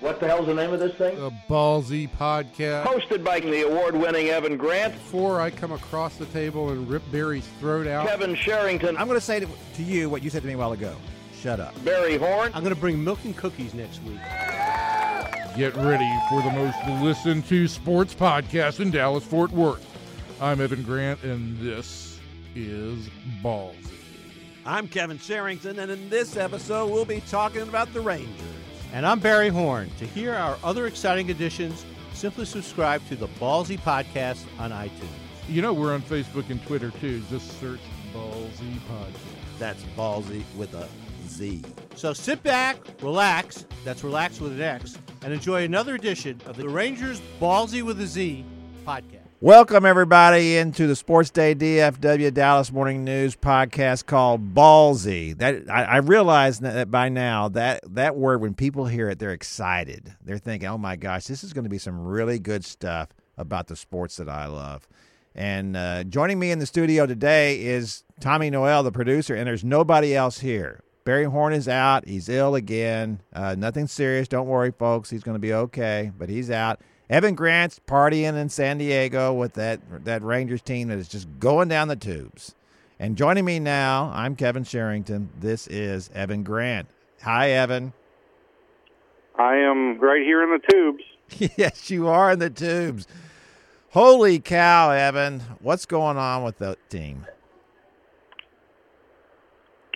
What the hell's the name of this thing? The Ballzy Podcast. Hosted by the award-winning Evan Grant, Before I come across the table and rip Barry's throat out, Kevin Sherrington, I'm going to say to, to you what you said to me a while ago. Shut up. Barry Horn. I'm going to bring milk and cookies next week. get ready for the most listened to sports podcast in Dallas Fort Worth. I'm Evan Grant, and this is Ballzy. I'm Kevin Sherrington, and in this episode, we'll be talking about the Rangers. And I'm Barry Horn. To hear our other exciting editions, simply subscribe to the Ballzy Podcast on iTunes. You know, we're on Facebook and Twitter too. Just search Ballzy Podcast. That's ballzy with a Z. So sit back, relax, that's relax with an X, and enjoy another edition of the Rangers Ballzy with a Z podcast. Welcome, everybody, into the Sports Day DFW Dallas Morning News podcast called Ballzy. That I, I realize that by now that that word, when people hear it, they're excited. They're thinking, "Oh my gosh, this is going to be some really good stuff about the sports that I love." And uh, joining me in the studio today is Tommy Noel, the producer, and there's nobody else here. Barry Horn is out. He's ill again. Uh, nothing serious. Don't worry, folks. He's going to be okay, but he's out. Evan Grant's partying in San Diego with that that Rangers team that is just going down the tubes. And joining me now, I'm Kevin Sherrington. This is Evan Grant. Hi, Evan. I am right here in the tubes. yes, you are in the tubes. Holy cow, Evan! What's going on with the team?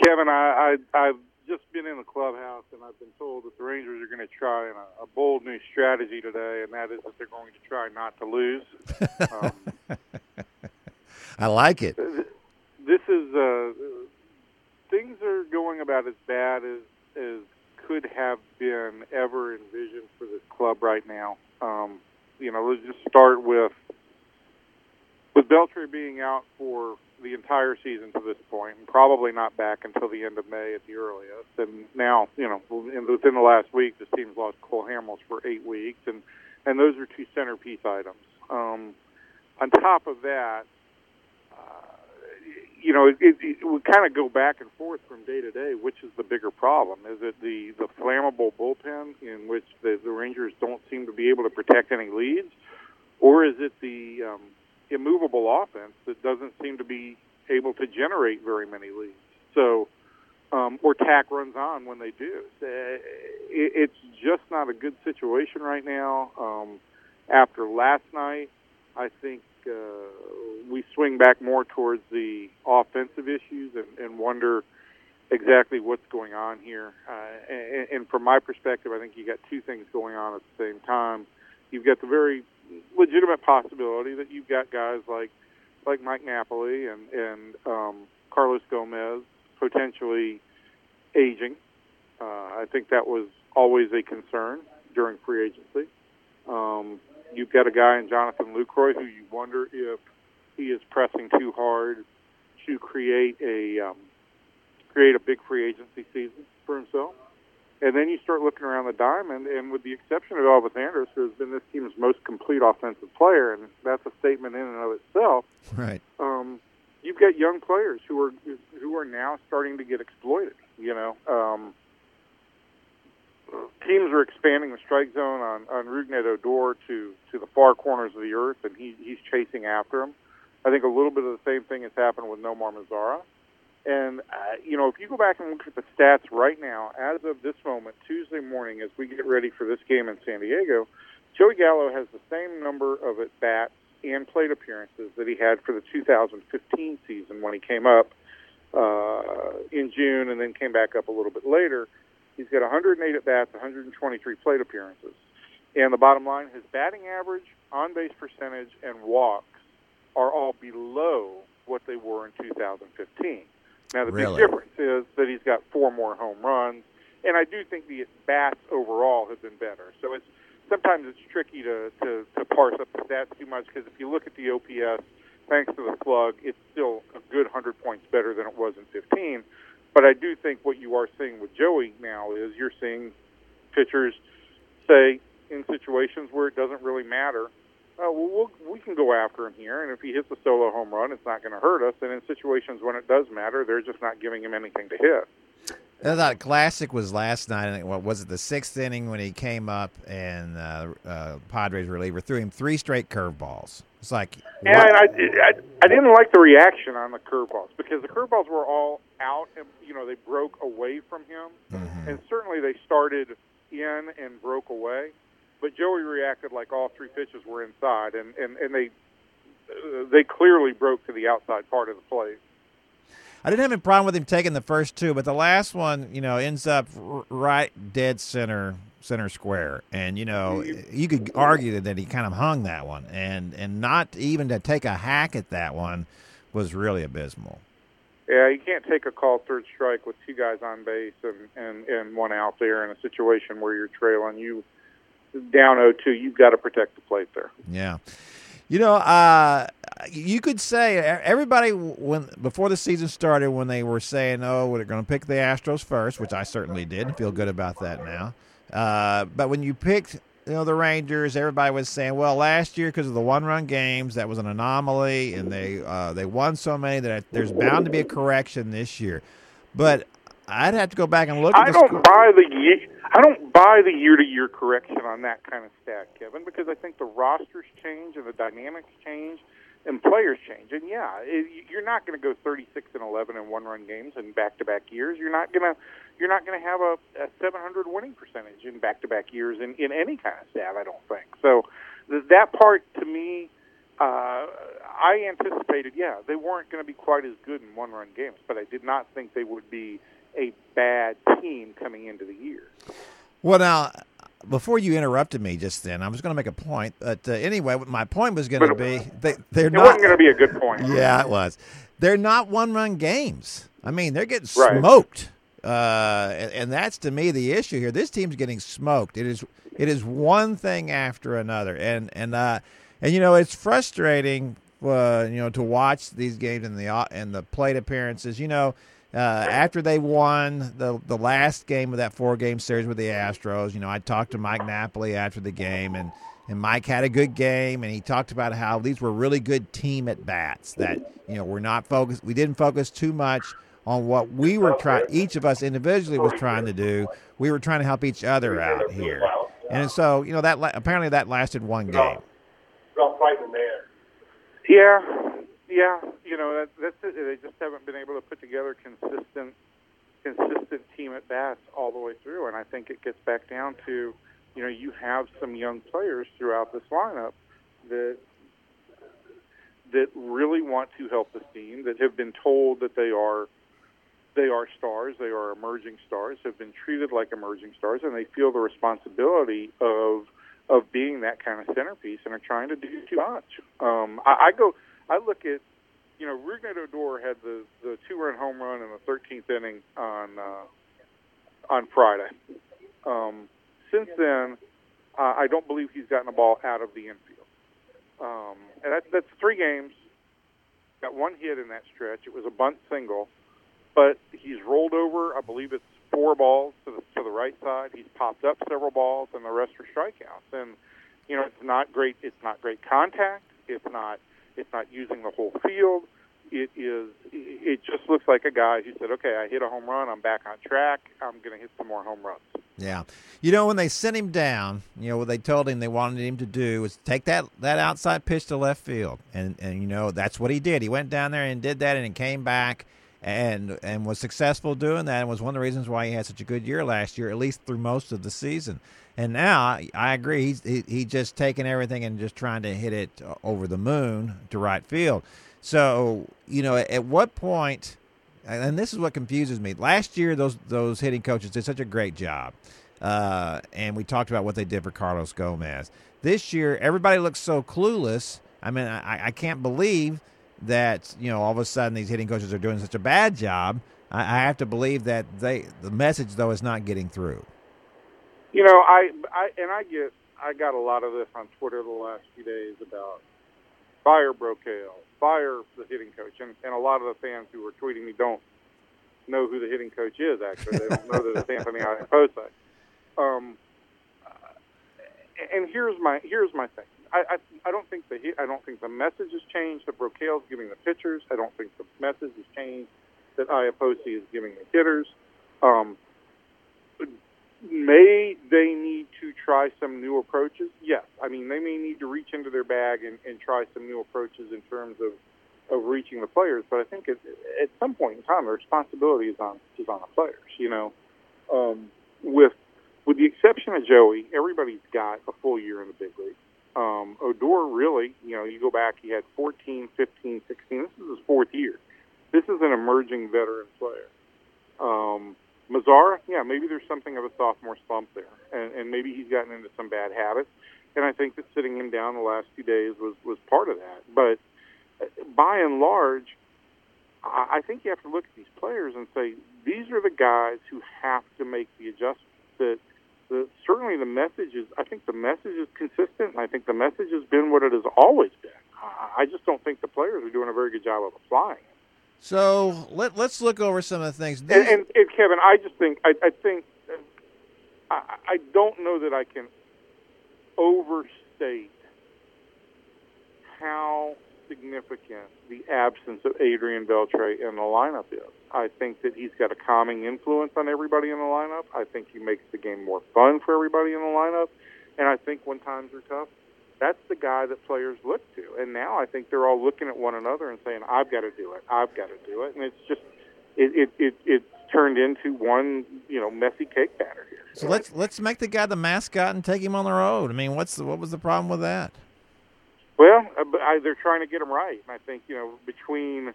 Kevin, I, I I've just been in the clubhouse and I've been told that the Rangers are going to try a, a bold new strategy today, and that is that they're going to try not to lose. Um, I like it. this is uh, things are going about as bad as as could have been ever envisioned for this club right now. Um, you know, let's just start with with Beltre being out for the entire season to this point, and probably not back until the end of May at the earliest. And now, you know, in- within the last week, this team's lost Cole Hamels for eight weeks, and and those are two centerpiece items. Um, on top of that, uh, you know, it, it, it would kind of go back and forth from day to day. Which is the bigger problem? Is it the the flammable bullpen in which the, the Rangers don't seem to be able to protect any leads, or is it the um, immovable offense that doesn't seem to be able to generate very many leads? So, um, or tack runs on when they do. Uh, it's just not a good situation right now. Um, after last night, I think uh, we swing back more towards the offensive issues and, and wonder exactly what's going on here. Uh, and, and from my perspective, I think you got two things going on at the same time. You've got the very legitimate possibility that you've got guys like like Mike Napoli and and um, Carlos Gomez potentially aging. Uh, I think that was always a concern during free agency. Um, you've got a guy in Jonathan Lucroy who you wonder if he is pressing too hard to create a um, create a big free agency season for himself. And then you start looking around the diamond, and with the exception of Elvis Andrus, who has been this team's most complete offensive player, and that's a statement in and of itself. Right. Um, you've got young players who are who are now starting to get exploited. You know, um, teams are expanding the strike zone on on Rougned Odor to to the far corners of the earth, and he he's chasing after him. I think a little bit of the same thing has happened with Nomar Mazara. And, uh, you know, if you go back and look at the stats right now, as of this moment, Tuesday morning, as we get ready for this game in San Diego, Joey Gallo has the same number of at bats and plate appearances that he had for the 2015 season when he came up uh, in June and then came back up a little bit later. He's got 108 at bats, 123 plate appearances. And the bottom line, his batting average, on base percentage, and walks are all below what they were in 2015. Now, the Really? big difference is that he's got four more home runs, and I do think the bats overall have been better. So it's sometimes it's tricky to, to, to parse up the stats too much because if you look at the OPS, thanks to the slug, it's still a good 100 points better than it was in 15. But I do think what you are seeing with Joey now is you're seeing pitchers say in situations where it doesn't really matter uh, well, we'll, we can go after him here, and if he hits a solo home run, it's not going to hurt us. And in situations when it does matter, they're just not giving him anything to hit. I thought classic was last night. And what was it? The sixth inning when he came up and uh, uh, Padres reliever threw him three straight curveballs. It's like and I, I I didn't like the reaction on the curveballs because the curveballs were all out, and you know they broke away from him, Mhm. and certainly they started in and broke away. But Joey reacted like all three pitches were inside, and and and they uh, they clearly broke to the outside part of the plate. I didn't have any problem with him taking the first two, but the last one, you know, ends up r- right dead center center square, and you know, you could argue that he kind of hung that one, and and not even to take a hack at that one was really abysmal. Yeah, you can't take a call third strike with two guys on base and and and one out there in a situation where you're trailing. You down 0-2, you've got to protect the plate there. Yeah. You know, uh, you could say everybody when before the season started, when they were saying, "Oh, we're going to pick the Astros first, which I certainly did, and feel good about that now. Uh, but when you picked, you know, the Rangers, everybody was saying, "Well, last year because of the one-run games, that was an anomaly, and they uh, they won so many that there's bound to be a correction this year." But I'd have to go back and look. at I the don't score- buy the I don't buy the year to year correction on that kind of stat, Kevin, because I think the rosters change and the dynamics change and players change. And yeah, it, you're not going to go 36 and 11 in one run games in back to back years. You're not going to you're not going to have a, a 700 winning percentage in back to back years in in any kind of stat. I don't think so. Th- that part to me. Uh, I anticipated, yeah, they weren't going to be quite as good in one-run games, but I did not think they would be a bad team coming into the year. Well, now, before you interrupted me just then, I was going to make a point. But uh, anyway, my point was going to be they, they're It not. wasn't going to be a good point. Yeah, it was. They're not one-run games. I mean, they're getting Right. smoked, uh, and, and that's to me the issue here. This team's getting smoked. It is it is one thing after another, and and uh, and you know it's frustrating. Uh, you know to watch these games and the and the plate appearances. You know. Uh, after they won the the last game of that four game series with the Astros, you know, I talked to Mike Napoli after the game, and and Mike had a good game, and he talked about how these were really good team at bats. That you know we're not focused, we didn't focus too much on what we were trying. Each of us individually was trying to do. We were trying to help each other out here, and so you know that la- apparently that lasted one game. Yeah, yeah. You know that, that's it. They just haven't been able to put together consistent, consistent team at bats all the way through. And I think it gets back down to, you know, you have some young players throughout this lineup that that really want to help this team. That have been told that they are they are stars, they are emerging stars, have been treated like emerging stars, and they feel the responsibility of of being that kind of centerpiece and are trying to do too much. Um, I, I go, I look at, you know, Rougned Odor had the the two run home run in the 13th inning on uh, on Friday. Um, since then, uh, I don't believe he's gotten a ball out of the infield, um, and that, that's three games. Got one hit in that stretch. It was a bunt single, but he's rolled over. I believe it's four balls to the to the right side. He's popped up several balls, and the rest are strikeouts. And you know, it's not great. It's not great contact. It's not. It's not using the whole field. It is. It just looks like a guy who said, "Okay, I hit a home run. I'm back on track. I'm going to hit some more home runs." Yeah, you know when they sent him down, you know what they told him they wanted him to do was take that that outside pitch to left field, and and you know that's what he did. He went down there and did that, and came back and and was successful doing that, and was one of the reasons why he had such a good year last year, at least through most of the season. And now I agree, he's he, he just taking everything and just trying to hit it over the moon to right field. So you know, at what point? and this is what confuses me. Last year, those those hitting coaches did such a great job, uh, and we talked about what they did for Carlos Gomez. This year, everybody looks so clueless. I mean, I, I can't believe that you know all of a sudden these hitting coaches are doing such a bad job. I, I have to believe that they the message though is not getting through. You know, I, I and I get I got a lot of this on Twitter the last few days about fire Brocail, fire the hitting coach, and, and a lot of the fans who were tweeting me don't know who the hitting coach is. Actually, they don't know that it's Anthony Iapoce. Um, and here's my here's my thing. I, I I don't think the I don't think the message has changed that Brocail's giving the pitchers. I don't think the message has changed that Iapoce is giving the hitters. Um, may they need to try some new approaches? Yes. I mean, they may need to reach into their bag and, and try some new approaches in terms of, of reaching the players. But I think at, at some point in time, the responsibility is on is on the players. You know, um, with with the exception of Joey, everybody's got a full year in the big league. Um, Odor really, you know, you go back, he had 14, 15, 16. This is his fourth year. This is an emerging veteran player. Um, Mazara, yeah, maybe there's something of a sophomore slump there, and, and maybe he's gotten into some bad habits. And I think that sitting him down the last few days was was part of that. But uh, by and large, I, I think you have to look at these players and say these are the guys who have to make the adjustments. That the, certainly the message is. I think the message is consistent, and I think the message has been what it has always been. I, I just don't think the players are doing a very good job of applying it. So let let's look over some of the things. And, and, and Kevin, I just think I, I think I, I don't know that I can overstate how significant the absence of Adrian Beltre in the lineup is. I think that he's got a calming influence on everybody in the lineup. I think he makes the game more fun for everybody in the lineup. And I think when times are tough, that's the guy that players look to. And now I think they're all looking at one another and saying, "I've got to do it. I've got to do it." And it's just it it, it it's turned into one you know messy cake batter here. So let's let's make the guy the mascot and take him on the road. I mean, what's the, what was the problem with that? Well, uh, I, they're trying to get him right, and I think you know between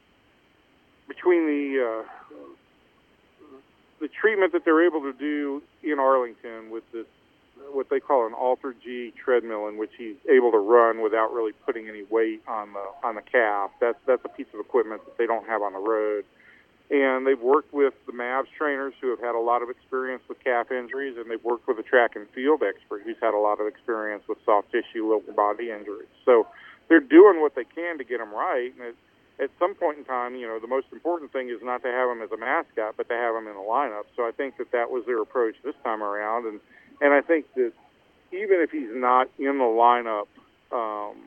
between the uh, the treatment that they're able to do in Arlington with this what they call an AlterG treadmill, in which he's able to run without really putting any weight on the on the calf. That's that's a piece of equipment that they don't have on the road. And they've worked with the Mavs trainers who have had a lot of experience with calf injuries, and they've worked with a track and field expert who's had a lot of experience with soft tissue lower body injuries. So they're doing what they can to get him right. And at, at some point in time, you know, the most important thing is not to have him as a mascot, but to have him in the lineup. So I think that that was their approach this time around, and and I think that even if he's not in the lineup um,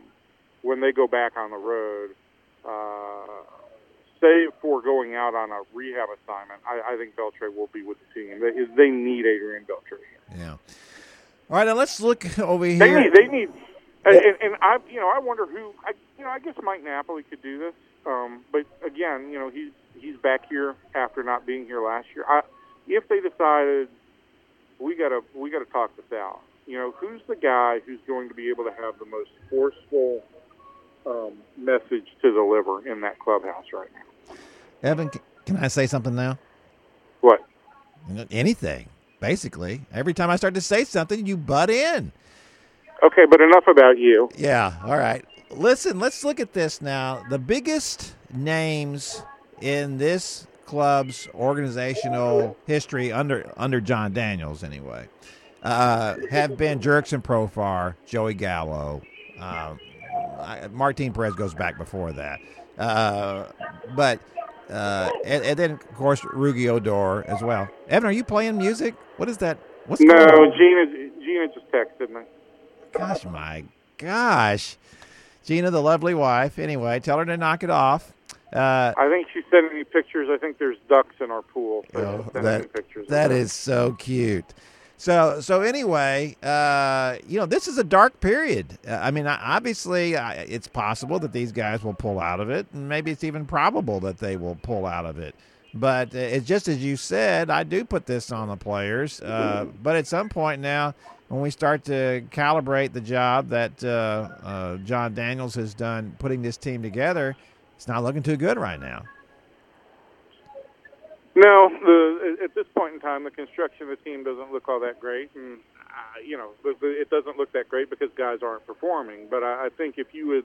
when they go back on the road, uh, save for going out on a rehab assignment, I, I think Beltre will be with the team. They, they need Adrian Beltre. Yeah. All right, now let's look over here. They need. They need. And, and, and I, you know, I wonder who. I, you know, I guess Mike Napoli could do this. Um, but again, you know, he's he's back here after not being here last year. I, if they decided we got to we got to talk this out. You know, who's the guy who's going to be able to have the most forceful um, message to deliver in that clubhouse right now? Evan, can I say something now? What? Anything, basically. Every time I start to say something, you butt in. Okay, but enough about you. Yeah, all right. Listen, let's look at this now. The biggest names in this club's organizational history under under Jon Daniels, anyway, uh, have been Jurickson Profar, Joey Gallo, uh, Martin Perez goes back before that, uh, but uh, and, and, then of course Rougie Odor as well. Evan, are you playing music? What is that? What's no? Gina Gina just texted me. Gosh, my gosh. Gina, the lovely wife. Anyway, tell her to knock it off. Uh, I think she's sending me pictures. I think there's ducks in our pool. So oh, that that is so cute. So so anyway, uh, you know, this is a dark period. Uh, I mean, obviously, uh, it's possible that these guys will pull out of it, and maybe it's even probable that they will pull out of it. But uh, it's just as you said, I do put this on the players. Uh, but at some point now, when we start to calibrate the job that uh, Jon Daniels has done putting this team together, it's not looking too good right now. No, the at this point in time, the construction of the team doesn't look all that great, and uh, you know it doesn't look that great because guys aren't performing. But I, I think if you would,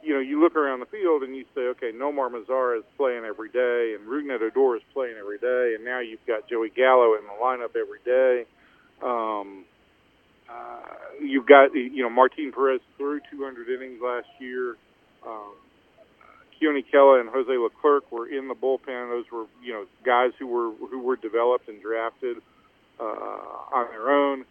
you know, you look around the field and you say, okay, Nomar Mazara is playing every day, and Rougned Odor is playing every day, and now you've got Joey Gallo in the lineup every day. Um, uh, you've got you know Martin Perez threw 200 innings last year. Um, Keone Kela and Jose Leclerc were in the bullpen. Those were you know guys who were who were developed and drafted uh, on their own.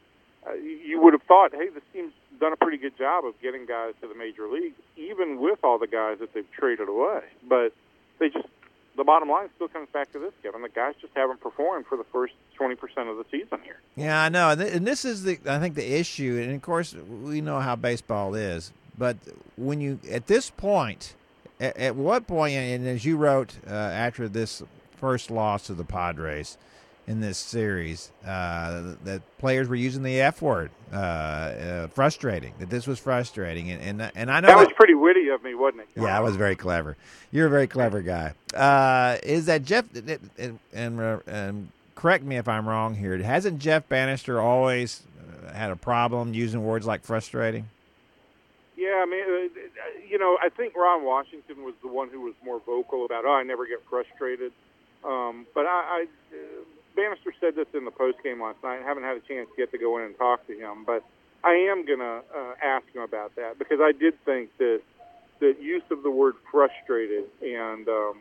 Uh, you would have thought, hey, this team's done a pretty good job of getting guys to the major leagues, even with all the guys that they've traded away. But they just the bottom line still comes back to this, Kevin. The guys just haven't performed for the first 20% of the season here. Yeah, I know, and this is the I think the issue, and of course we know how baseball is, but when you at this point, at, at what point, and as you wrote uh, after this first loss to the Padres in this series, uh, that players were using the F word, uh, uh, frustrating. That this was frustrating, and and, and I know that was pretty witty of me, wasn't it? yeah, I was very clever. You're a very clever guy. Uh, is that Jeff? And, and, and correct me if I'm wrong here. Hasn't Jeff Banister always uh, had a problem using words like frustrating? Yeah, I mean, uh, you know, I think Ron Washington was the one who was more vocal about, oh, I never get frustrated. Um, but I, I uh, Banister said this in the post game last night. I haven't had a chance yet to go in and talk to him, but I am to uh, ask him about that because I did think that the use of the word frustrated and um,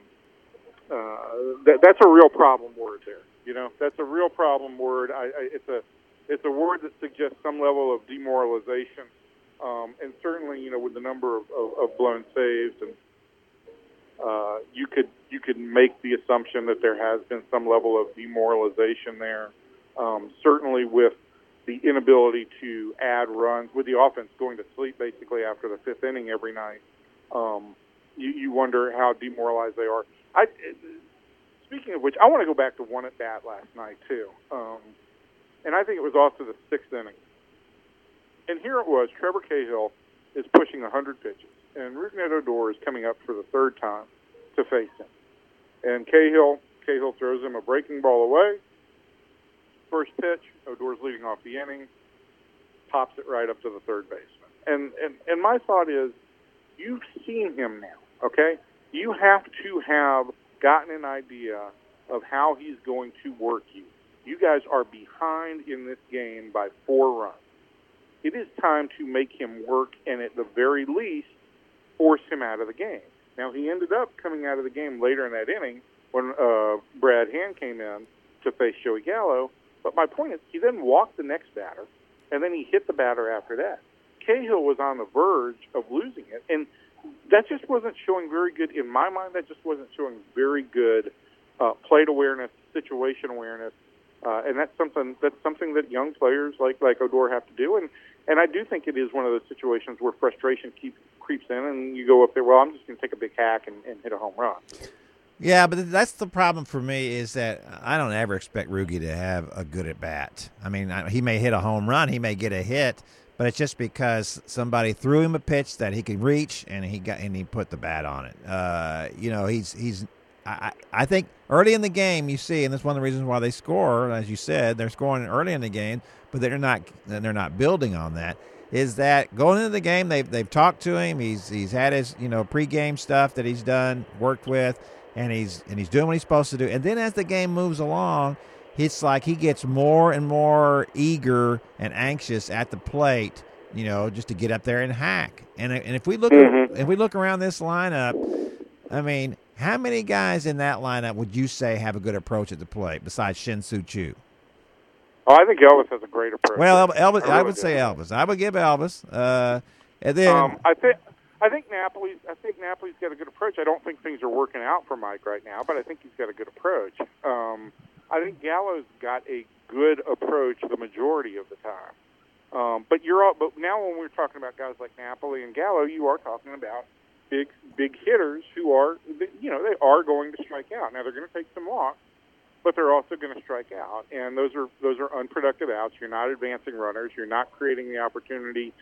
uh, that, that's a real problem word there. You know, that's a real problem word. I, I, it's a it's a word that suggests some level of demoralization, um, and certainly, you know, with the number of, of, of blown saves, and uh, you could you could make the assumption that there has been some level of demoralization there. Um, certainly, with the inability to add runs, with the offense going to sleep basically after the fifth inning every night, um, you, you wonder how demoralized they are. I speaking of which, I want to go back to one at bat last night too, um, and I think it was to the sixth inning. And here it was: Trevor Cahill is pushing 100 pitches, and Rougned Odor is coming up for the third time to face him. And Cahill, Cahill throws him a breaking ball away. First pitch, Odor's leading off the inning, pops it right up to the third baseman. And and and my thought is, you've seen him now, okay? You have to have gotten an idea of how he's going to work you. You guys are behind in this game by four runs. It is time to make him work and, at the very least, force him out of the game. Now, he ended up coming out of the game later in that inning when uh, Brad Hand came in to face Joey Gallo. But my point is, he then walked the next batter, and then he hit the batter after that. Cahill was on the verge of losing it, and that just wasn't showing very good in my mind. That just wasn't showing very good uh, plate awareness, situation awareness, uh, and that's something that's something that young players like like Odor have to do. And and I do think it is one of those situations where frustration keep, creeps in, and you go up there. Well, I'm just going to take a big hack and, and hit a home run. Yeah, but that's the problem for me is that I don't ever expect Rougie to have a good at bat. I mean, he may hit a home run, he may get a hit, but it's just because somebody threw him a pitch that he could reach and he got and he put the bat on it. Uh, you know, he's he's. I, I think early in the game you see, and that's one of the reasons why they score. As you said, they're scoring early in the game, but they're not they're not building on that. Is that going into the game? They've they've talked to him. He's he's had his you know pregame stuff that he's done, worked with, and he's and he's doing what he's supposed to do. And then as the game moves along, it's like he gets more and more eager and anxious at the plate, you know, just to get up there and hack. And and if we look Mhm. if we look around this lineup, I mean, how many guys in that lineup would you say have a good approach at the plate besides Shin-Soo Choo? Oh, I think Elvis has a great approach. Well, El- Elvis, I I would do. say Elvis. I would give Elvis. Uh, and then Um, I think I think Napoli's I think Napoli's got a good approach. I don't think things are working out for Mike right now, but I think he's got a good approach. Um, I think Gallo's got a good approach the majority of the time. Um, but you're all, but now when we're talking about guys like Napoli and Gallo, you are talking about big big hitters who are you know they are going to strike out. Now they're going to take some walks, but they're also going to strike out, and those are those are unproductive outs. You're not advancing runners. You're not creating the opportunity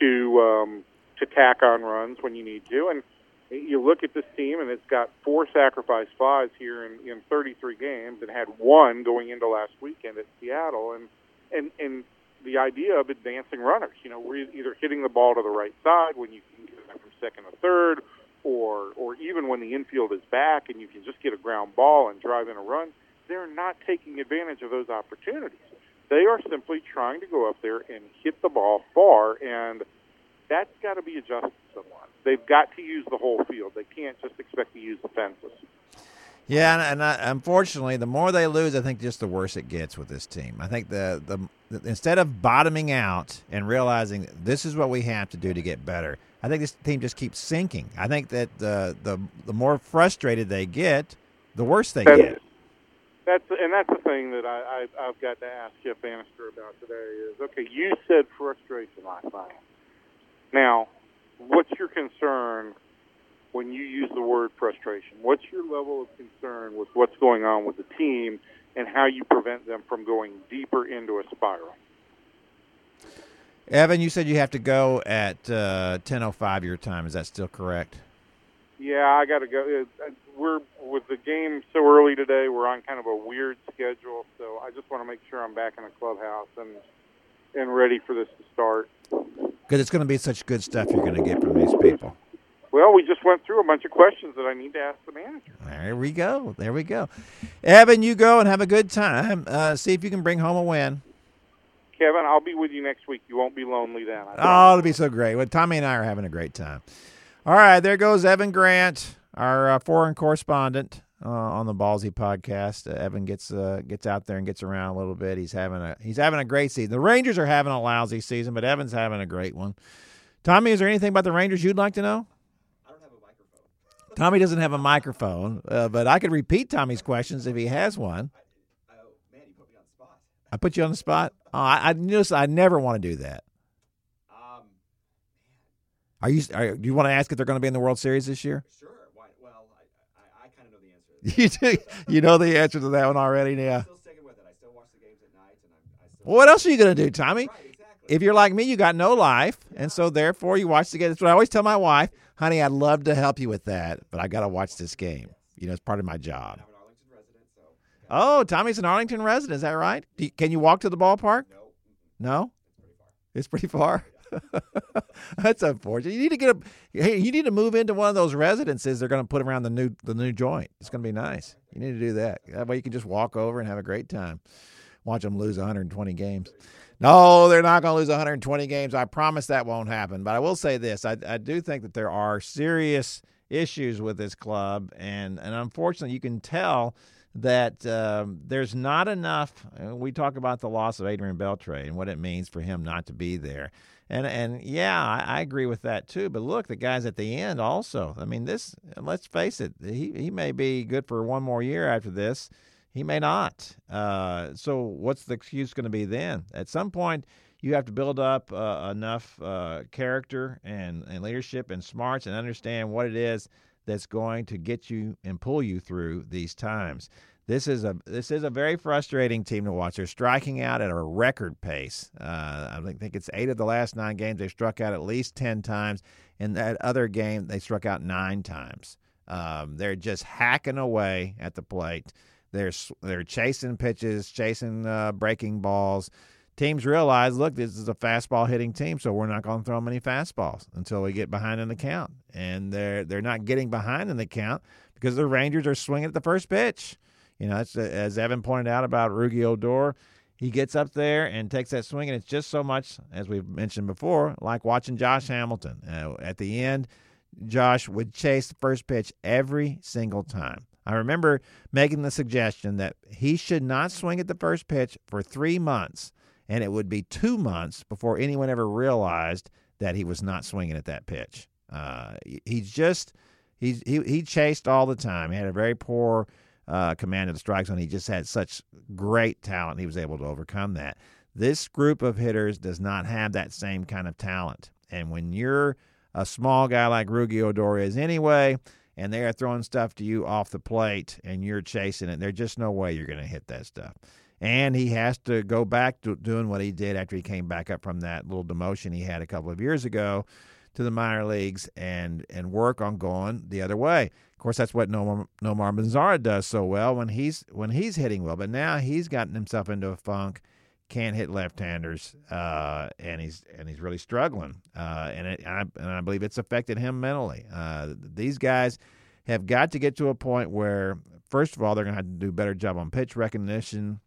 to um, to tack on runs when you need to. And you look at this team, and it's got four sacrifice flies here in, in 33 games, and had one going into last weekend at Seattle. And and and the idea of advancing runners, you know, we're either hitting the ball to the right side when you can get second or third, or or even when the infield is back and you can just get a ground ball and drive in a run. They're not taking advantage of those opportunities. They are simply trying to go up there and hit the ball far, and that's got to be adjusted somewhat. They've got to use the whole field. They can't just expect to use the fences. Yeah, and, and I, unfortunately, the more they lose, I think just the worse it gets with this team. I think the, the the instead of bottoming out and realizing this is what we have to do to get better, I think this team just keeps sinking. I think that the the the more frustrated they get, the worse they That's- get. That's and that's the thing that I, I I've got to ask Jeff Banister about today is okay. You said frustration last night. Now, what's your concern when you use the word frustration? What's your level of concern with what's going on with the team and how you prevent them from going deeper into a spiral? Evan, you said you have to go at uh, 10:05 your time. Is that still correct? Yeah, I got to go. Uh, We're with the game so early today. We're on kind of a weird schedule, so I just want to make sure I'm back in the clubhouse and and ready for this to start. Because it's going to be such good stuff you're going to get from these people. Well, we just went through a bunch of questions that I need to ask the manager. There we go. There we go. Evan, you go and have a good time. Uh, see if you can bring home a win. Kevin, I'll be with you next week. You won't be lonely then. I Oh, it'll be so great. Well, Tommy and I are having a great time. All right, there goes Evan Grant, our uh, foreign correspondent uh, on the Ballzy podcast. Uh, Evan gets uh, gets out there and gets around a little bit. He's having a he's having a great season. The Rangers are having a lousy season, but Evan's having a great one. Tommy, is there anything about the Rangers you'd like to know? I don't have a microphone. Tommy doesn't have a microphone, uh, but I could repeat Tommy's questions if he has one. I put you on the spot. Oh, I, I notice I never want to do that. Um, are you? Are, do you want to ask if they're going to be in the World Series this year? Sure. Why? Well, I, I, I kind of know the answer. You do. You know the answer to that one already. Yeah. I'm still sticking with it. I still watch the games at night, and I'm, I still. Well, what else are you going to do, Tommy? Right. Exactly. If you're like me, you got no life, and so therefore you watch the game. That's what I always tell my wife, honey. I'd love to help you with that, but I got to watch this game. You know, it's part of my job. I'm an Arlington resident, so. Oh, Tommy's an Arlington resident. Is that right? Do you- can you walk to the ballpark? No. No. It's pretty far. That's unfortunate. You need to get a. Hey, you need to move into one of those residences they're going to put around the new the new joint. It's going to be nice. You need to do that. That way you can just walk over and have a great time. Watch them lose 120 games. No, they're not going to lose 120 games. I promise that won't happen. But I will say this: I, I do think that there are serious issues with this club, and and unfortunately, you can tell that um, there's not enough. We talk about the loss of Adrian Beltre and what it means for him not to be there. And and yeah, I, I agree with that too. But look, the guys at the end also. I mean, this. Let's face it. He he may be good for one more year after this. He may not. Uh, so what's the excuse going to be then? At some point, you have to build up uh, enough uh, character and, and leadership and smarts and understand what it is that's going to get you and pull you through these times. This is a this is a very frustrating team to watch. They're striking out at a record pace. Uh, I think, it's eight of the last nine games they struck out at least ten times. In that other game, they struck out nine times. Um, they're just hacking away at the plate. They're they're chasing pitches, chasing uh, breaking balls. Teams realize, look, this is a fastball hitting team, so we're not going to throw them any fastballs until we get behind in the count. And they're they're not getting behind in the count because the Rangers are swinging at the first pitch. You know, as Evan pointed out about Rougie Odor. He gets up there and takes that swing, and it's just so much, as we've mentioned before, like watching Josh Hamilton. Uh, at the end, Josh would chase the first pitch every single time. I remember making the suggestion that he should not swing at the first pitch for three months, and it would be two months before anyone ever realized that he was not swinging at that pitch. Uh, he- he's just he's he he chased all the time. He had a very poor uh, command of the strike zone. He just had such great talent. He was able to overcome that. This group of hitters does not have that same kind of talent. And when you're a small guy like Rougie Odor is anyway, and they are throwing stuff to you off the plate and you're chasing it, there's just no way you're going to hit that stuff. And he has to go back to doing what he did after he came back up from that little demotion he had a couple of years ago to the minor leagues and and work on going the other way. Of course, that's what Nomar, Nomar Mazara does so well when he's when he's hitting well. But now he's gotten himself into a funk, can't hit left-handers, uh, and he's and he's really struggling. Uh, and it, I, and I believe it's affected him mentally. Uh, these guys have got to get to a point where, first of all, they're going to have to do a better job on pitch recognition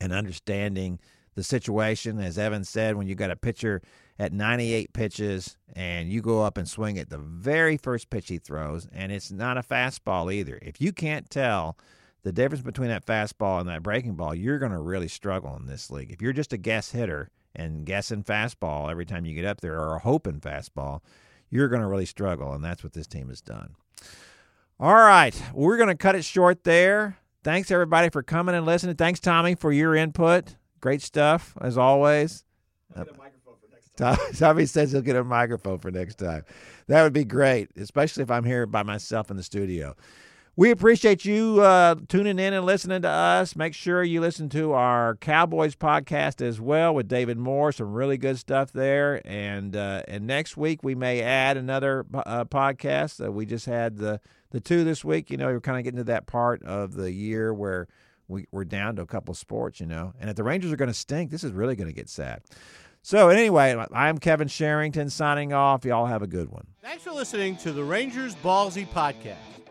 and understanding the situation. As Evan said, when you got a pitcher at 98 pitches and you go up and swing at the very first pitch he throws, and it's not a fastball either. If you can't tell the difference between that fastball and that breaking ball, you're going to really struggle in this league. If you're just a guess hitter and guessing fastball every time you get up there or hoping fastball, you're going to really struggle, and that's what this team has done. All right, we're going to cut it short there. Thanks everybody for coming and listening. Thanks Tommy for your input. Great stuff as always. Get a microphone for next time. Tommy says he'll get a microphone for next time. That would be great, especially if I'm here by myself in the studio. We appreciate you uh, tuning in and listening to us. Make sure you listen to our Cowboys podcast as well with David Moore. Some really good stuff there. And uh, and next week we may add another uh, podcast. Uh, we just had the the two this week. You know, we're kind of getting to that part of the year where we, we're down to a couple sports. You know, and if the Rangers are going to stink, this is really going to get sad. So anyway, I'm Kevin Sherrington signing off. Y'all have a good one. Thanks for listening to the Rangers Ballzy podcast.